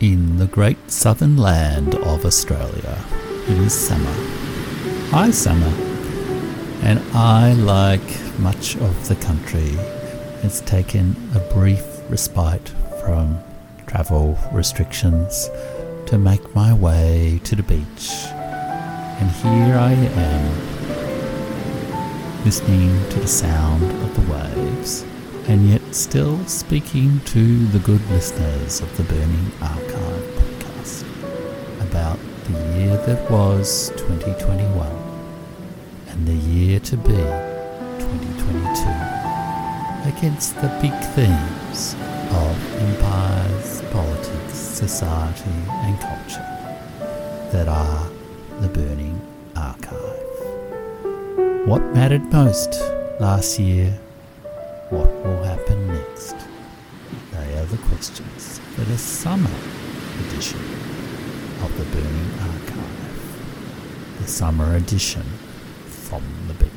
in the great southern land of Australia. It is summer. Hi, summer. And I, like much of the country, has taken a brief respite from travel restrictions to make my way to the beach. And here I am, listening to the sound of the waves and yet still speaking to the good listeners of the Burning Archive podcast about the year that was 2021 and the year to be 2022 against the big themes of empires, politics, society, and culture that are the Burning Archive. What mattered most last year what will happen next? They are the questions for the summer edition of the Burning Archive. The summer edition from the beach.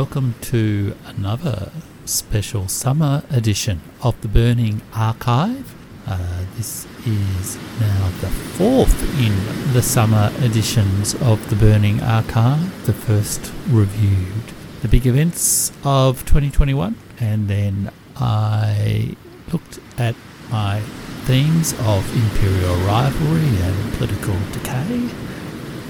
Welcome to another special summer edition of the Burning Archive. Uh, this is now the fourth in the summer editions of the Burning Archive. The first reviewed the big events of 2021, and then I looked at my themes of imperial rivalry and political decay,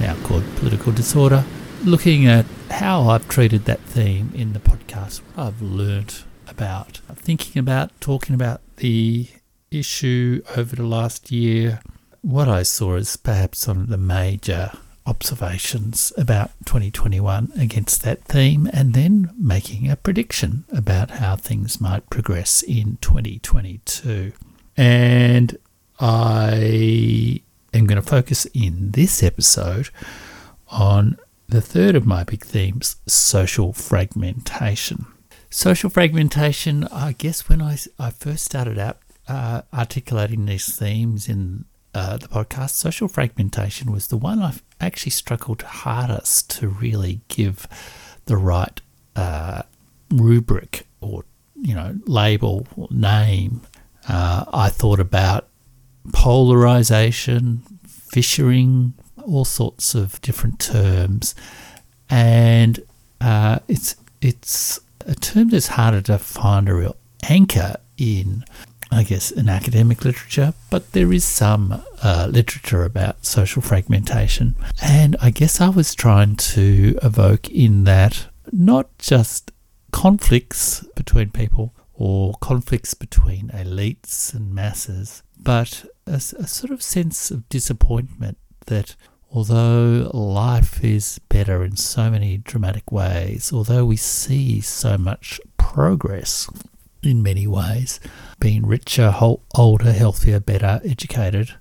now called political disorder, looking at how I've treated that theme in the podcast, what I've learnt about thinking about, talking about the issue over the last year, what I saw as perhaps some of the major observations about 2021 against that theme, and then making a prediction about how things might progress in 2022. And I am going to focus in this episode on the third of my big themes social fragmentation. Social fragmentation, I guess, when I, I first started out uh, articulating these themes in uh, the podcast, social fragmentation was the one I've actually struggled hardest to really give the right uh, rubric or you know label or name. Uh, I thought about polarization, fissuring, all sorts of different terms, and uh, it's it's a term that's harder to find a real anchor in, I guess, in academic literature, but there is some uh, literature about social fragmentation, and I guess I was trying to evoke in that not just conflicts between people or conflicts between elites and masses, but a, a sort of sense of disappointment that although life is better in so many dramatic ways, although we see so much progress in many ways, being richer, older, healthier, better, educated,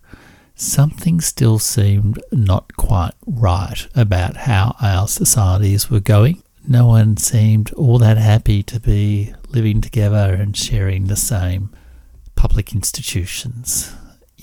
something still seemed not quite right about how our societies were going. No one seemed all that happy to be living together and sharing the same public institutions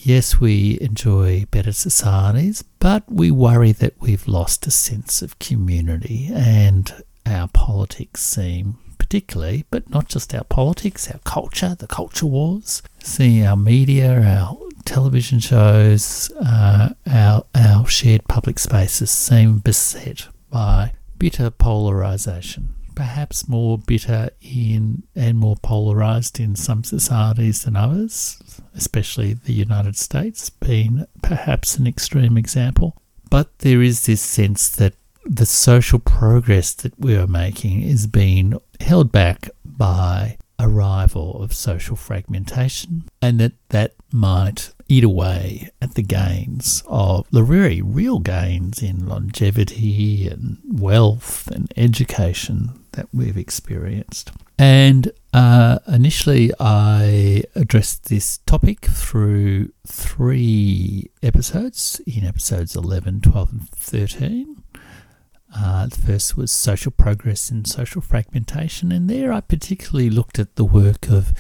Yes, we enjoy better societies, but we worry that we've lost a sense of community and our politics seem particularly, but not just our politics, our culture, the culture wars, see our media, our television shows, uh, our, our shared public spaces seem beset by bitter polarization perhaps more bitter in and more polarized in some societies than others, especially the United States being perhaps an extreme example. But there is this sense that the social progress that we are making is being held back by arrival of social fragmentation, and that that might eat away at the gains of the very real gains in longevity and wealth and education that we've experienced. And uh, initially, I addressed this topic through three episodes in episodes 11, 12, and 13. Uh, the first was social progress and social fragmentation, and there I particularly looked at the work of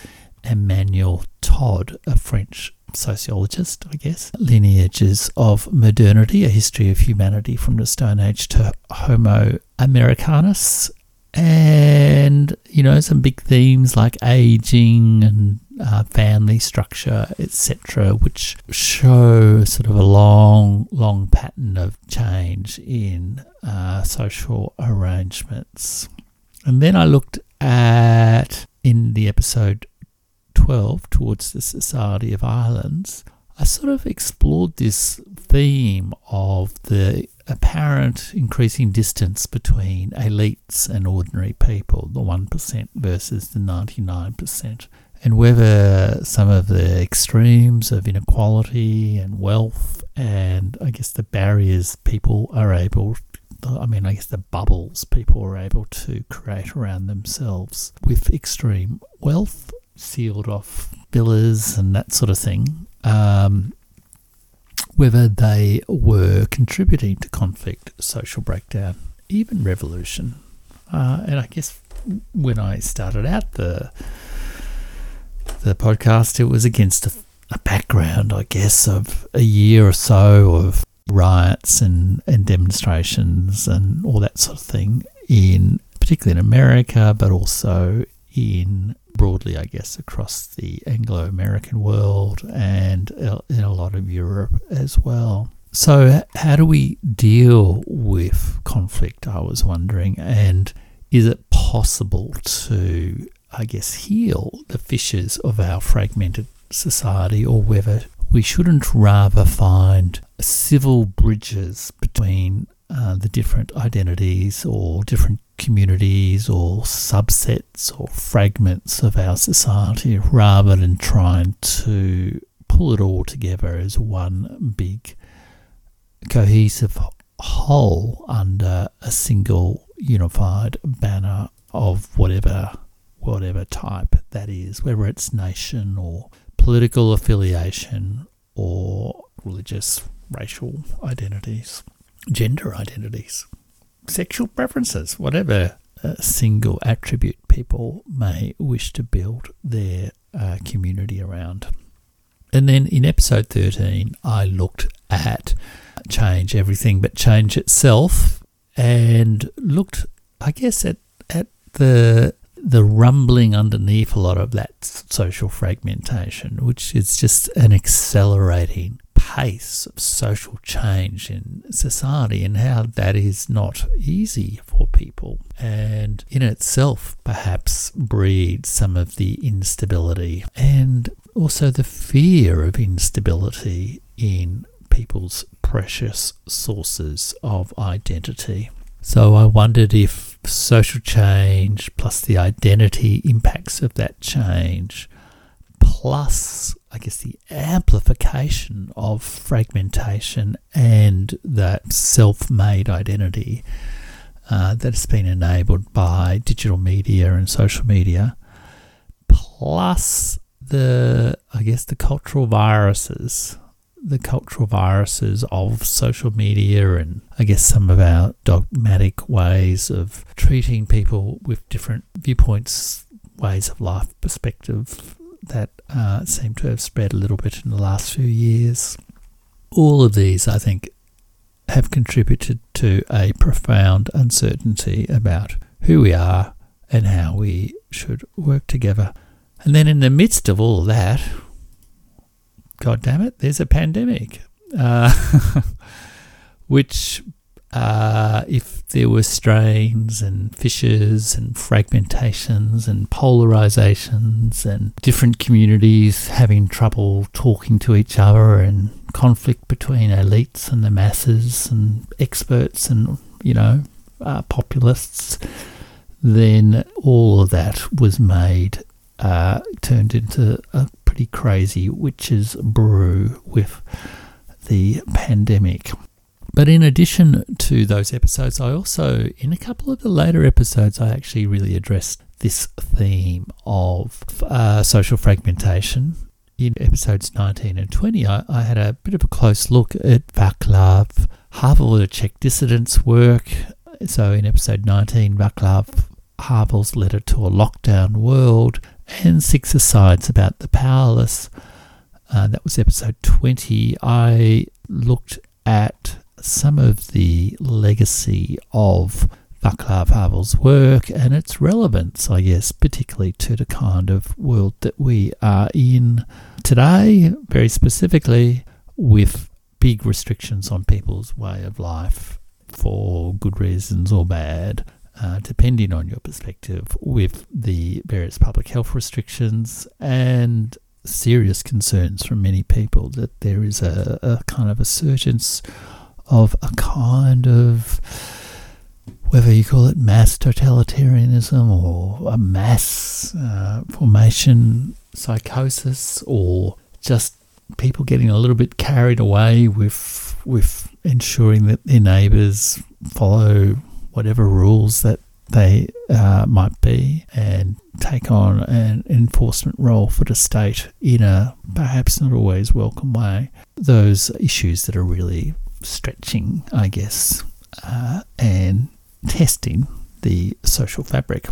Emmanuel Todd, a French sociologist, I guess. Lineages of Modernity, a history of humanity from the Stone Age to Homo Americanus. And, you know, some big themes like aging and uh, family structure, etc., which show sort of a long, long pattern of change in uh, social arrangements. And then I looked at in the episode 12 towards the Society of Islands, I sort of explored this theme of the apparent increasing distance between elites and ordinary people, the 1% versus the 99%, and whether some of the extremes of inequality and wealth and I guess the barriers people are able I mean, I guess the bubbles people are able to create around themselves with extreme wealth sealed off villas and that sort of thing, um, whether they were contributing to conflict, social breakdown, even revolution. Uh, and I guess when I started out the the podcast, it was against a, a background, I guess, of a year or so of riots and, and demonstrations and all that sort of thing in particularly in America, but also in broadly, I guess, across the Anglo American world and in a lot of Europe as well. So, how do we deal with conflict? I was wondering, and is it possible to, I guess, heal the fissures of our fragmented society, or whether we shouldn't rather find civil bridges between uh, the different identities or different communities or subsets or fragments of our society rather than trying to pull it all together as one big cohesive whole under a single unified banner of whatever whatever type that is whether it's nation or political affiliation or religious racial identities gender identities, sexual preferences, whatever uh, single attribute people may wish to build their uh, community around. And then in episode 13, I looked at change, everything but change itself, and looked, I guess, at, at the the rumbling underneath a lot of that social fragmentation, which is just an accelerating pace of social change in society and how that is not easy for people and in itself perhaps breeds some of the instability and also the fear of instability in people's precious sources of identity. So I wondered if social change plus the identity impacts of that change plus I guess, the amplification of fragmentation and that self made identity uh, that has been enabled by digital media and social media, plus the, I guess, the cultural viruses. The cultural viruses of social media, and I guess some of our dogmatic ways of treating people with different viewpoints, ways of life, perspective, that uh, seem to have spread a little bit in the last few years. All of these, I think, have contributed to a profound uncertainty about who we are and how we should work together. And then, in the midst of all that, God damn it, there's a pandemic, uh, which uh, if there were strains and fissures and fragmentations and polarizations and different communities having trouble talking to each other and conflict between elites and the masses and experts and, you know, uh, populists, then all of that was made, uh, turned into a pretty crazy witch's brew with the pandemic. But in addition to those episodes, I also, in a couple of the later episodes, I actually really addressed this theme of uh, social fragmentation. In episodes 19 and 20, I, I, had a bit of a close look at Vaclav Havel, Czech dissident's work. So in episode 19, Vaclav Havel's letter to a lockdown world and Six Asides about the powerless. Uh, that was episode 20. I looked at some of the legacy of Václav Havel's work and its relevance, I guess, particularly to the kind of world that we are in today, very specifically with big restrictions on people's way of life for good reasons or bad, uh, depending on your perspective, with the various public health restrictions and serious concerns from many people that there is a, a kind of a surgence of a kind of whether you call it mass totalitarianism or a mass uh, formation psychosis or just people getting a little bit carried away with with ensuring that their neighbours follow whatever rules that they uh, might be and take on an enforcement role for the state in a perhaps not always welcome way. Those issues that are really stretching, I guess, uh, and testing the social fabric.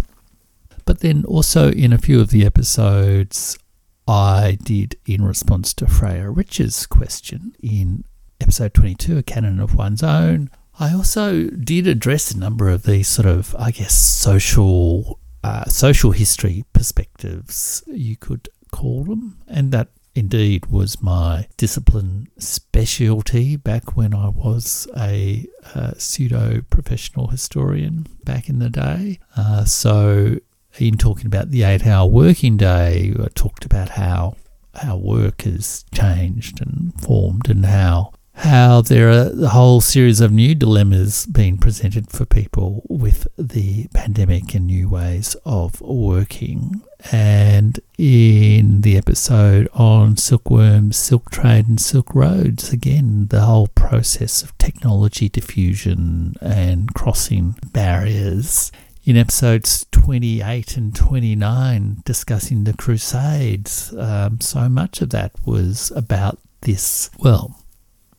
But then also in a few of the episodes, I did in response to Freya Rich's question in episode 22, A Canon of One's Own. I also did address a number of these sort of, I guess, social uh, social history perspectives, you could call them, and that indeed was my discipline specialty back when I was a, a pseudo professional historian back in the day. Uh, so, in talking about the eight hour working day, I talked about how how work has changed and formed and how how there are a whole series of new dilemmas being presented for people with the pandemic and new ways of working. And in the episode on silkworms, silk trade, and silk roads, again, the whole process of technology diffusion and crossing barriers. In episodes 28 and 29, discussing the Crusades, um, so much of that was about this, well,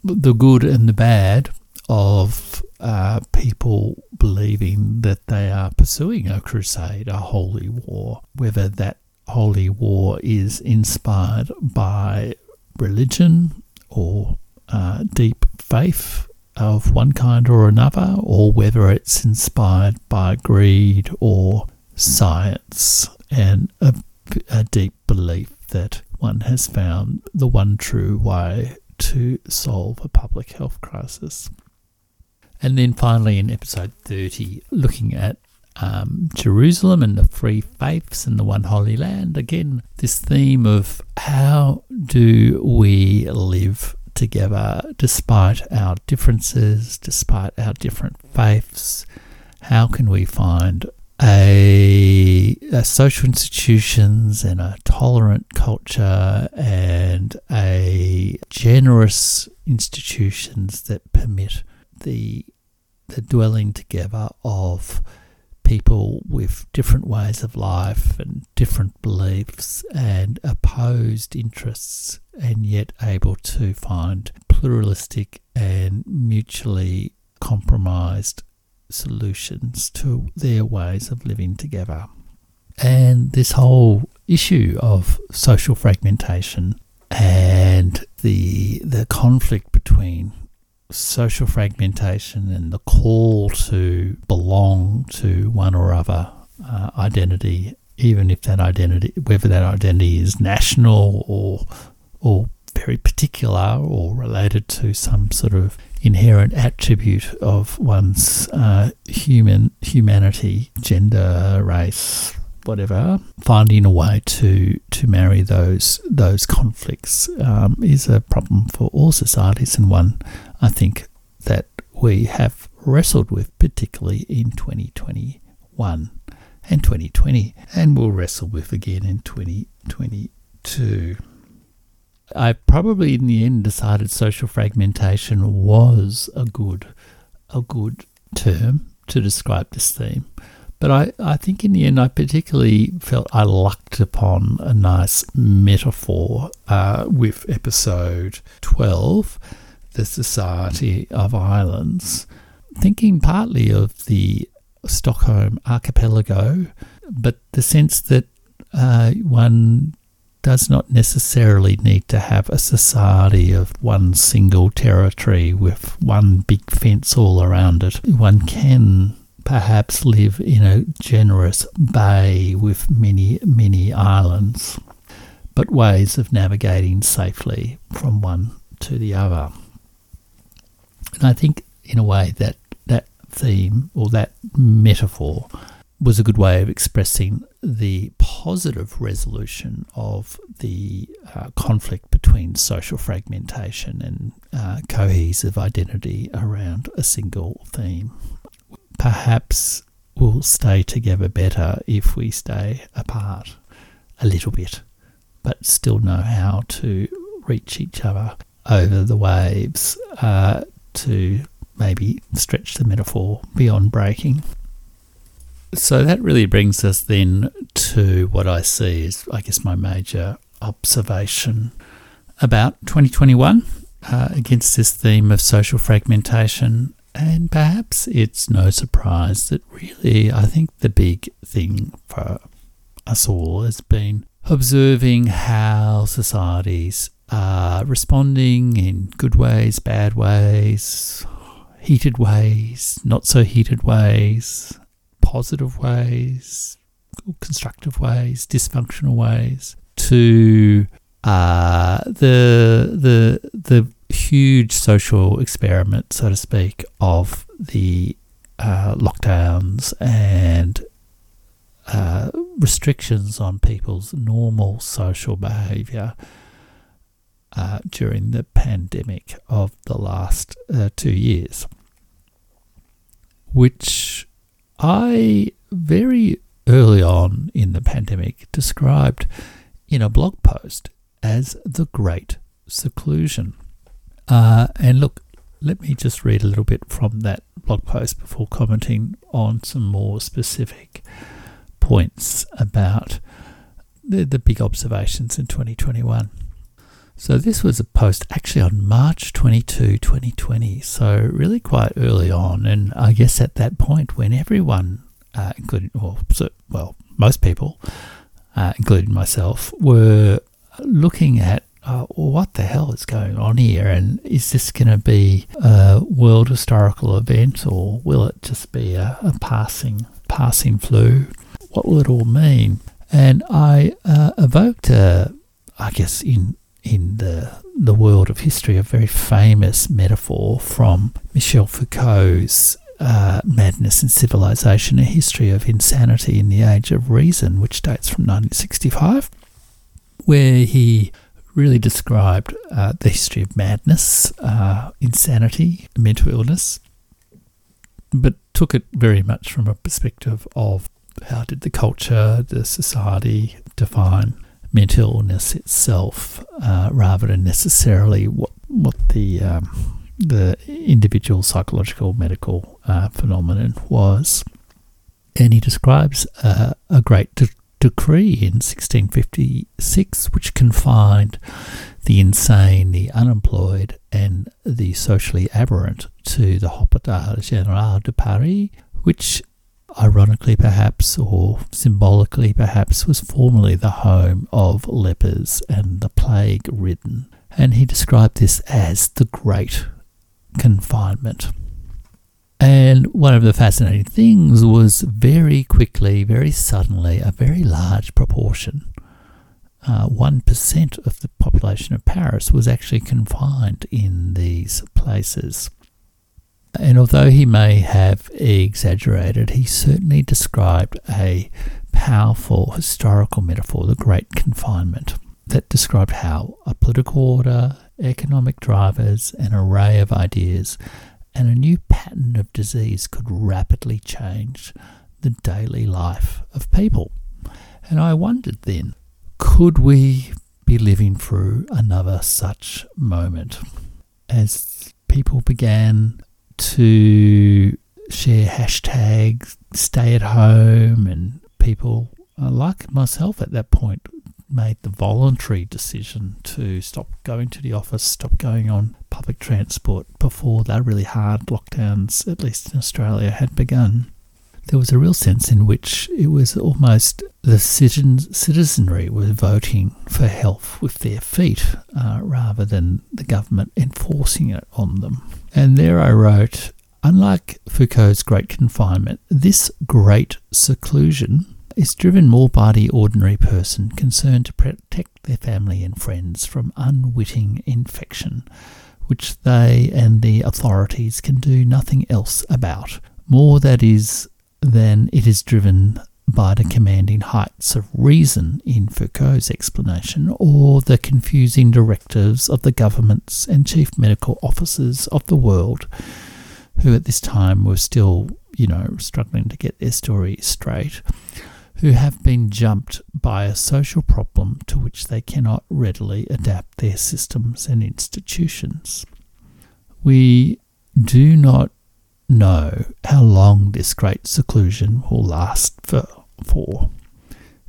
the good and the bad of uh, people believing that they are pursuing a crusade, a holy war, whether that holy war is inspired by religion or uh, deep faith of one kind or another, or whether it's inspired by greed or science and a, a deep belief that one has found the one true way to solve a public health crisis. And then finally, in episode 30, looking at um, Jerusalem and the three faiths and the one holy land. Again, this theme of how do we live together despite our differences, despite our different faiths? How can we find a, a, social institutions and a tolerant culture and a generous institutions that permit the the dwelling together of people with different ways of life and different beliefs and opposed interests and yet able to find pluralistic and mutually compromised solutions to their ways of living together. And this whole issue of social fragmentation and the the conflict between social fragmentation and the call to belong to one or other uh, identity, even if that identity, whether that identity is national or or very particular or related to some sort of inherent attribute of one's uh, human humanity, gender, race, whatever. Finding a way to to marry those those conflicts um, is a problem for all societies, and one I think that we have wrestled with, particularly in 2021 and 2020, and will wrestle with again in 2022. I probably in the end decided social fragmentation was a good a good term to describe this theme. But I, I think in the end I particularly felt I lucked upon a nice metaphor uh, with episode 12, The Society of Islands, thinking partly of the Stockholm archipelago, but the sense that uh, one does not necessarily need to have a society of one single territory with one big fence all around it. One can perhaps live in a generous bay with many, many islands, but ways of navigating safely from one to the other. And I think, in a way, that that theme or that metaphor was a good way of expressing the positive resolution of the uh, conflict between social fragmentation and uh, cohesive identity around a single theme. Perhaps we'll stay together better if we stay apart a little bit, but still know how to reach each other over the waves uh, to maybe stretch the metaphor beyond breaking. So that really brings us then to what I see is, I guess, my major observation about 2021 uh, against this theme of social fragmentation. And perhaps it's no surprise that really, I think the big thing for us all has been observing how societies are responding in good ways, bad ways, heated ways, not so heated ways, positive ways, constructive ways, dysfunctional ways, to uh, the the the huge social experiment, so to speak, of the uh, lockdowns and uh, restrictions on people's normal social behaviour uh, during the pandemic of the last uh, two years, which I very early on in the pandemic described in a blog post as the Great Seclusion. Uh, and look, let me just read a little bit from that blog post before commenting on some more specific points about the, the big observations in 2021. So this was a post actually on March 22, 2020. So really quite early on, and I guess at that point when everyone, uh, including well, so, well, most people, uh, including myself, were looking at uh, what the hell is going on here, and is this going to be a world historical event, or will it just be a, a passing passing flu? What will it all mean? And I uh, evoked, a, I guess, in in the the world of history, a very famous metaphor from Michel Foucault's uh, Madness in Civilization, a history of insanity in the age of reason, which dates from 1965, where he really described uh, the history of madness, uh, insanity, mental illness, but took it very much from a perspective of how did the culture, the society define mental illness itself, uh, rather than necessarily what what the um, the individual psychological medical uh, phenomenon was. And he describes uh, a great de- decree in 1656 which confined the insane, the unemployed, and the socially aberrant to the Hôpital Général de Paris, which ironically perhaps, or symbolically perhaps, was formerly the home of lepers and the plague ridden. And he described this as the Great Confinement. And one of the fascinating things was very quickly, very suddenly, a very large proportion, uh, 1% of the population of Paris was actually confined in these places. And although he may have exaggerated, he certainly described a powerful historical metaphor, the Great Confinement, that described how a political order, economic drivers, an array of ideas, and a new pattern of disease could rapidly change the daily life of people. And I wondered then, could we be living through another such moment? As people began to share hashtags, stay at home, and people like myself at that point made the voluntary decision to stop going to the office, stop going on public transport before that really hard lockdowns, at least in Australia, had begun. there was a real sense in which it was almost the citizenry were voting for health with their feet uh, rather than the government enforcing it on them. And there I wrote, unlike Foucault's great confinement, this great seclusion is driven more by the ordinary person concerned to protect their family and friends from unwitting infection, which they and the authorities can do nothing else about. More, that is, than it is driven by the commanding heights of reason in Foucault's explanation, or the confusing directives of the governments and chief medical officers of the world, who at this time were still, you know, struggling to get their story straight who have been jumped by a social problem to which they cannot readily adapt their systems and institutions. We do not know how long this great seclusion will last for, for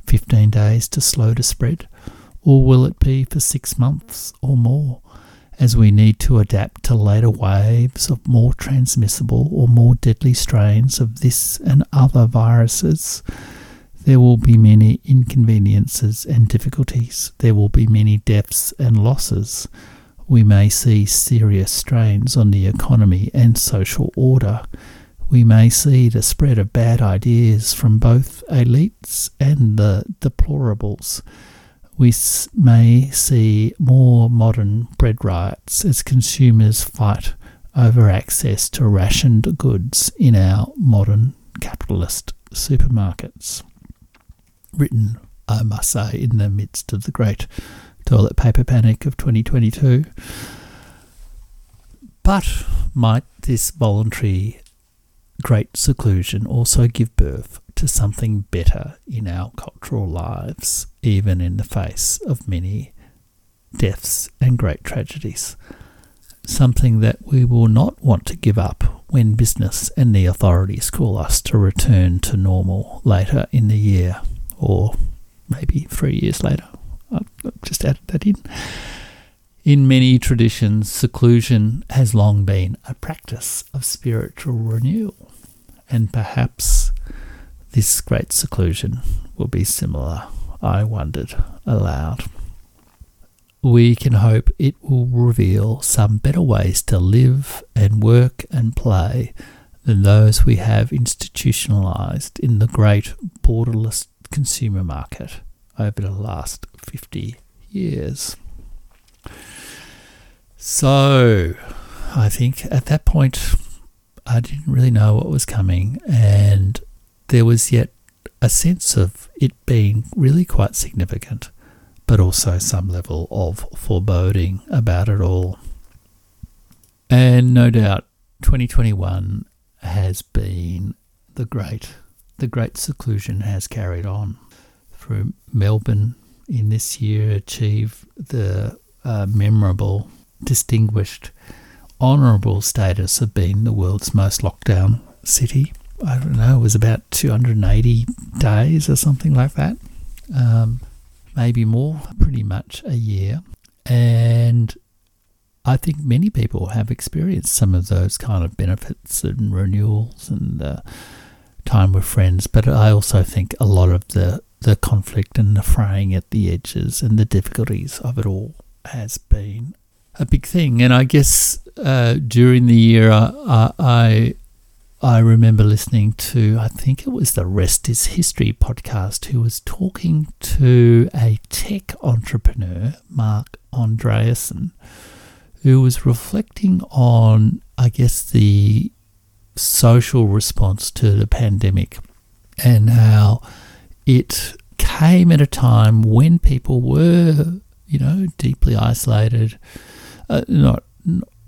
15 days to slow the spread, or will it be for six months or more, as we need to adapt to later waves of more transmissible or more deadly strains of this and other viruses there will be many inconveniences and difficulties. There will be many deaths and losses. We may see serious strains on the economy and social order. We may see the spread of bad ideas from both elites and the deplorables. We may see more modern bread riots as consumers fight over access to rationed goods in our modern capitalist supermarkets written, I must say, in the midst of the great toilet paper panic of 2022. But might this voluntary great seclusion also give birth to something better in our cultural lives, even in the face of many deaths and great tragedies? Something that we will not want to give up when business and the authorities call us to return to normal later in the year or maybe three years later. I've just added that in. In many traditions, seclusion has long been a practice of spiritual renewal, and perhaps this great seclusion will be similar, I wondered aloud. We can hope it will reveal some better ways to live and work and play than those we have institutionalized in the great borderless consumer market over the last 50 years. So, I think at that point, I didn't really know what was coming, and there was yet a sense of it being really quite significant, but also some level of foreboding about it all. And no doubt, 2021 has been the great the great seclusion has carried on. Through Melbourne in this year achieved the uh, memorable, distinguished, honourable status of being the world's most lockdown city. I don't know, it was about 280 days or something like that. Um, maybe more, pretty much a year. And I think many people have experienced some of those kind of benefits and renewals and uh, time with friends, but I also think a lot of the, the conflict and the fraying at the edges and the difficulties of it all has been a big thing. And I guess uh, during the year, I, I I remember listening to I think it was the Rest Is History podcast, who was talking to a tech entrepreneur, Marc Andreessen, who was reflecting on I guess the social response to the pandemic and how it came at a time when people were, you know, deeply isolated. Uh, not,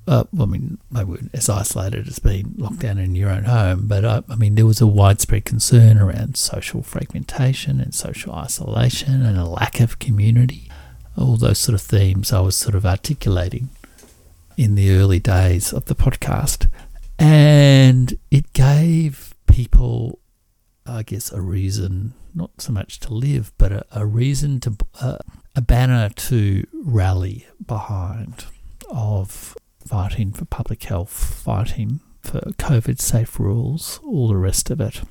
uh, I mean, maybe as isolated as being locked down in your own home, but uh, I mean, there was a widespread concern around social fragmentation and social isolation and a lack of community. All those sort of themes I was sort of articulating in the early days of the podcast. And it gave people, I guess, a reason, not so much to live, but a, a reason to, uh, a banner to rally behind of fighting for public health, fighting for COVID safe rules, all the rest of it.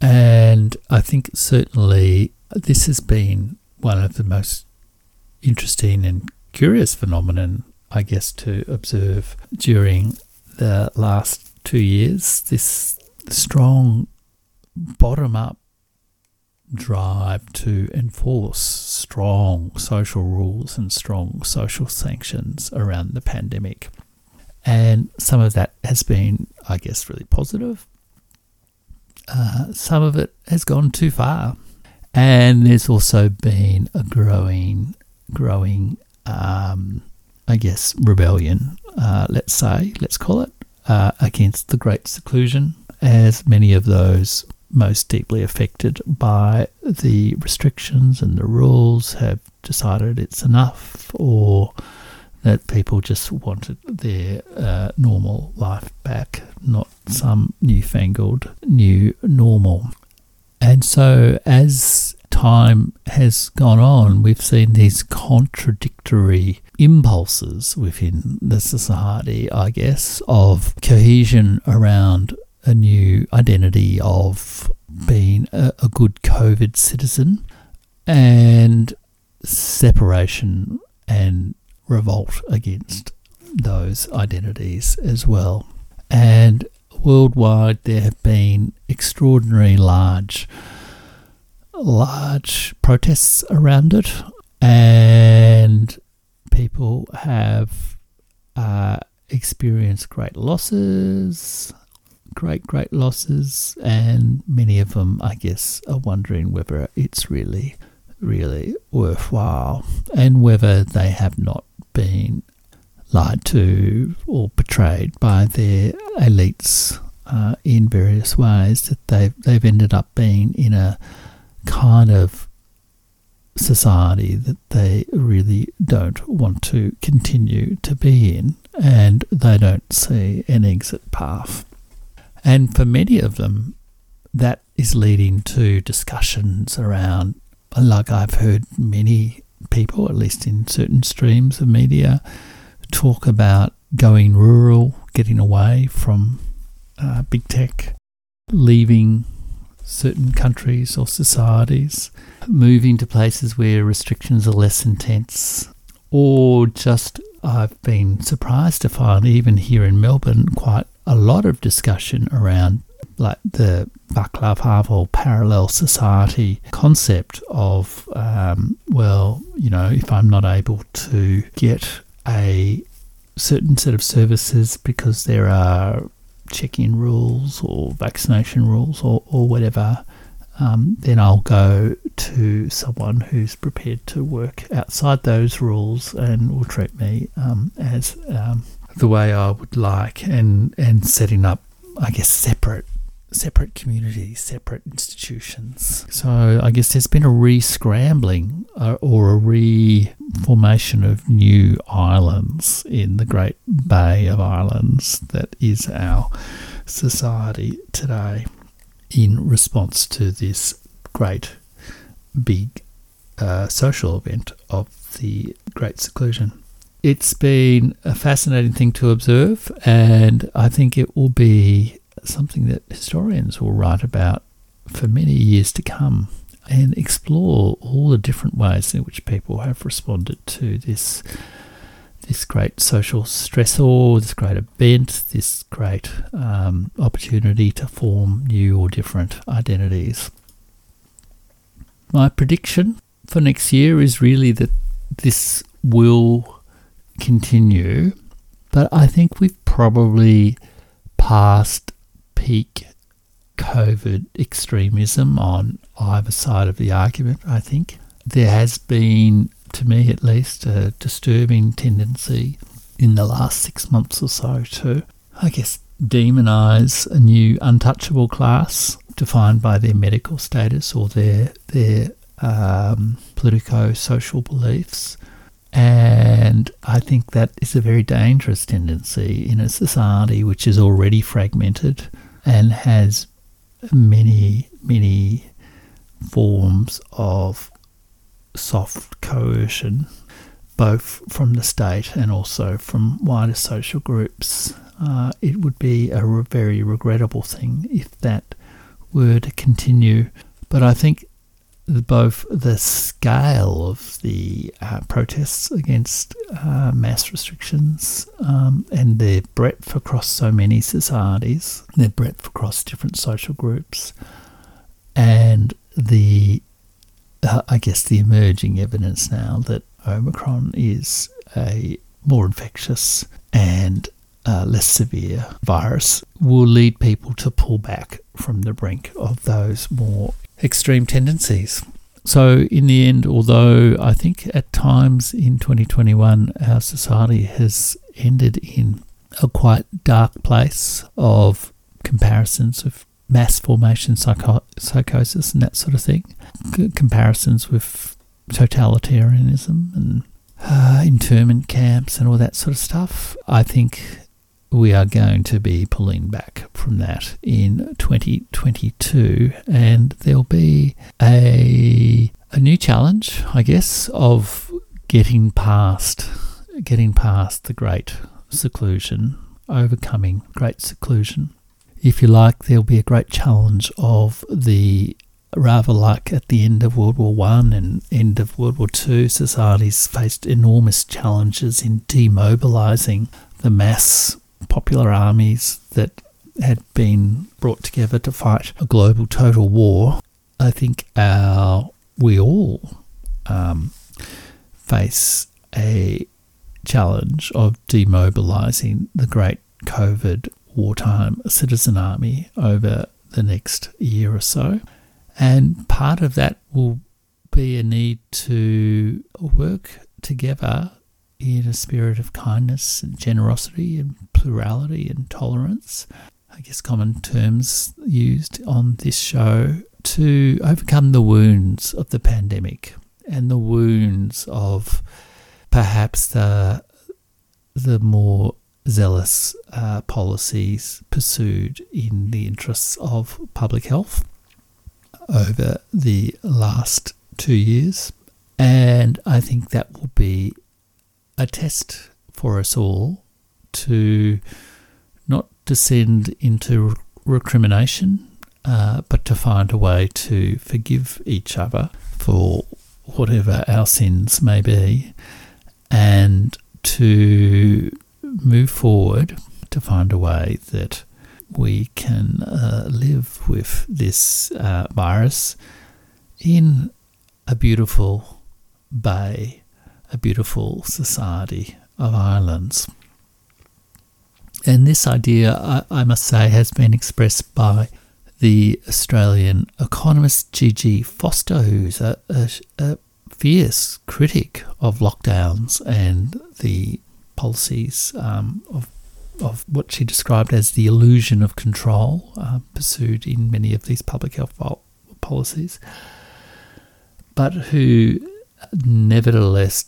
And I think certainly this has been one of the most interesting and curious phenomenon, I guess, to observe during the last two years. This strong bottom up drive to enforce strong social rules and strong social sanctions around the pandemic. And some of that has been, I guess, really positive. Uh, some of it has gone too far. And there's also been a growing, growing, um, I guess, rebellion, uh, let's say, let's call it, uh, against the great seclusion, as many of those most deeply affected by the restrictions and the rules have decided it's enough or that people just wanted their uh, normal life back, not some newfangled new normal. And so, as time has gone on, we've seen these contradictory impulses within the society, I guess, of cohesion around a new identity of being a, a good COVID citizen and separation and revolt against those identities as well. And worldwide, there have been extraordinary large, large protests around it, and people have uh, experienced great losses, great, great losses, and many of them, I guess, are wondering whether it's really, really worthwhile and whether they have not been lied to or betrayed by their elites uh, in various ways, that they've, they've ended up being in a kind of society that they really don't want to continue to be in and they don't see an exit path. And for many of them, that is leading to discussions around, like I've heard many people, at least in certain streams of media, talk about going rural, getting away from uh, big tech, leaving certain countries or societies, moving to places where restrictions are less intense, or just I've been surprised to find, even here in Melbourne, quite a lot of discussion around like the Vaclav Havel parallel society concept of, um, well, you know, if I'm not able to get a certain set of services because there are check-in rules or vaccination rules or, or whatever, um, then I'll go to someone who's prepared to work outside those rules and will treat me um, as um, the way I would like, and and setting up, I guess, separate separate communities, separate institutions. So I guess there's been a re-scrambling uh, or a reformation of new islands in the great bay of islands that is our society today in response to this great big uh, social event of the Great Seclusion. It's been a fascinating thing to observe, and I think it will be something that historians will write about for many years to come and explore all the different ways in which people have responded to this this great social stressor, this great event, this great um, opportunity to form new or different identities. My prediction for next year is really that this will continue, but I think we've probably passed peak COVID extremism on either side of the argument, I think. There has been to me at least, a disturbing tendency in the last six months or so to, I guess, demonize a new untouchable class defined by their medical status or their their um, politico-social beliefs. And I think that is a very dangerous tendency in a society which is already fragmented and has many, many forms of soft coercion, both from the state and also from wider social groups. Uh, it would be a re- very regrettable thing if that were to continue. But I think both the scale of the uh, protests against uh, mass restrictions um, and their breadth across so many societies, their breadth across different social groups, and the, uh, I guess, the emerging evidence now that Omicron is a more infectious and uh, less severe virus will lead people to pull back from the brink of those more extreme tendencies. So, in the end, although I think at times in 2021 our society has ended in a quite dark place of comparisons of mass formation psycho- psychosis and that sort of thing, C- comparisons with totalitarianism and uh, internment camps and all that sort of stuff, I think we are going to be pulling back from that in 2022, and there'll be a a new challenge, I guess, of getting past getting past the great seclusion, overcoming great seclusion. If you like, there'll be a great challenge of the rather like at the end of World War One and end of World War Two, societies faced enormous challenges in demobilizing the mass popular armies that had been brought together to fight a global total war. I think our we all um, face a challenge of demobilizing the great COVID wartime citizen army over the next year or so. And part of that will be a need to work together in a spirit of kindness and generosity and plurality and tolerance. I guess common terms used on this show to overcome the wounds of the pandemic and the wounds of perhaps the the more zealous uh, policies pursued in the interests of public health over the last two years. And I think that will be a test for us all to not descend into recrimination, uh, but to find a way to forgive each other for whatever our sins may be, and to move forward to find a way that we can uh, live with this uh, virus in a beautiful bay a beautiful society of islands. And this idea, I, I must say, has been expressed by the Australian economist Gigi Foster, who's a, a, a fierce critic of lockdowns and the policies um, of of what she described as the illusion of control uh, pursued in many of these public health policies, but who nevertheless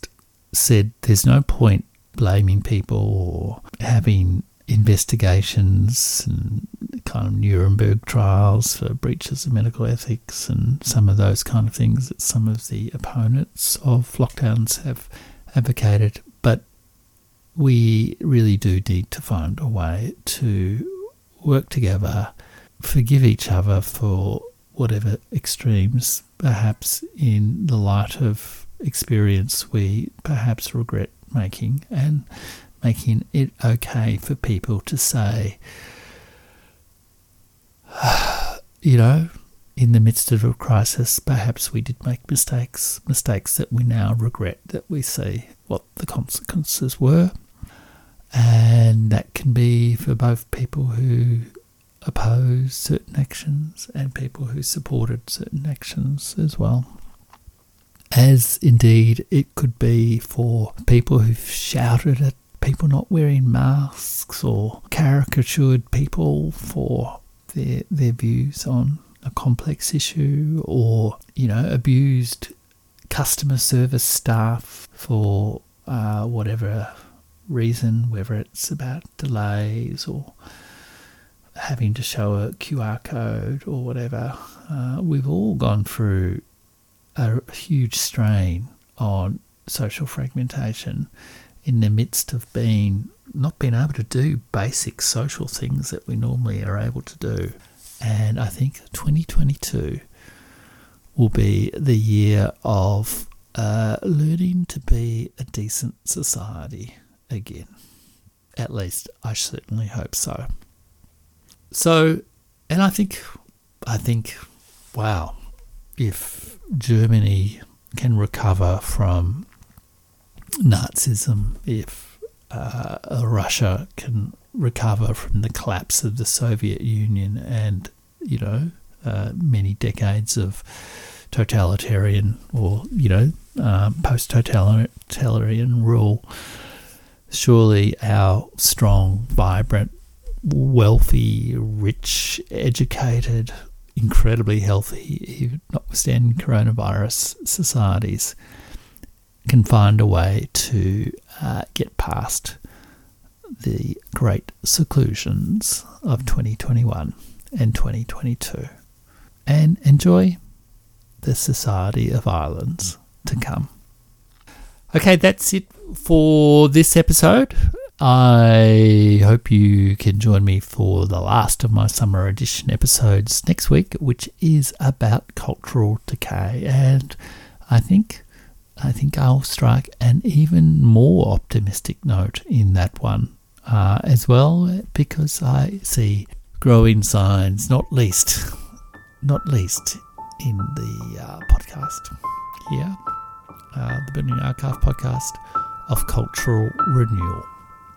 said there's no point blaming people or having investigations and kind of Nuremberg trials for breaches of medical ethics and some of those kind of things that some of the opponents of lockdowns have advocated. But we really do need to find a way to work together, forgive each other for whatever extremes, perhaps in the light of experience we perhaps regret making, and making it okay for people to say, you know, in the midst of a crisis, perhaps we did make mistakes, mistakes that we now regret that we see what the consequences were. And that can be for both people who oppose certain actions and people who supported certain actions as well. As indeed it could be for people who've shouted at people not wearing masks or caricatured people for their their views on a complex issue or you know abused customer service staff for uh, whatever reason, whether it's about delays or having to show a QR code or whatever. Uh, we've all gone through a huge strain on social fragmentation in the midst of being not being able to do basic social things that we normally are able to do. And I think 2022 will be the year of uh, learning to be a decent society again. At least I certainly hope so. So, and I think, I think, wow, if Germany can recover from Nazism, if uh, Russia can recover from the collapse of the Soviet Union and, you know, uh, many decades of totalitarian or, you know, um, post totalitarian rule, surely our strong, vibrant, wealthy, rich, educated, incredibly healthy, notwithstanding coronavirus societies, can find a way to uh, get past the great seclusions of 2021 and 2022 and enjoy the Society of Islands to come. Okay, that's it for this episode. I hope you can join me for the last of my summer edition episodes next week, which is about cultural decay. And I think I think I'll strike an even more optimistic note in that one uh, as well, because I see growing signs, not least, not least in the uh, podcast here, uh, the Burning Archive podcast of cultural renewal.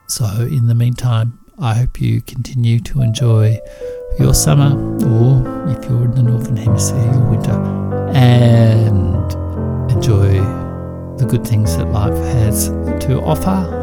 So, in the meantime, I hope you continue to enjoy your summer, or if you're in the Northern Hemisphere, your winter, and enjoy the good things that life has to offer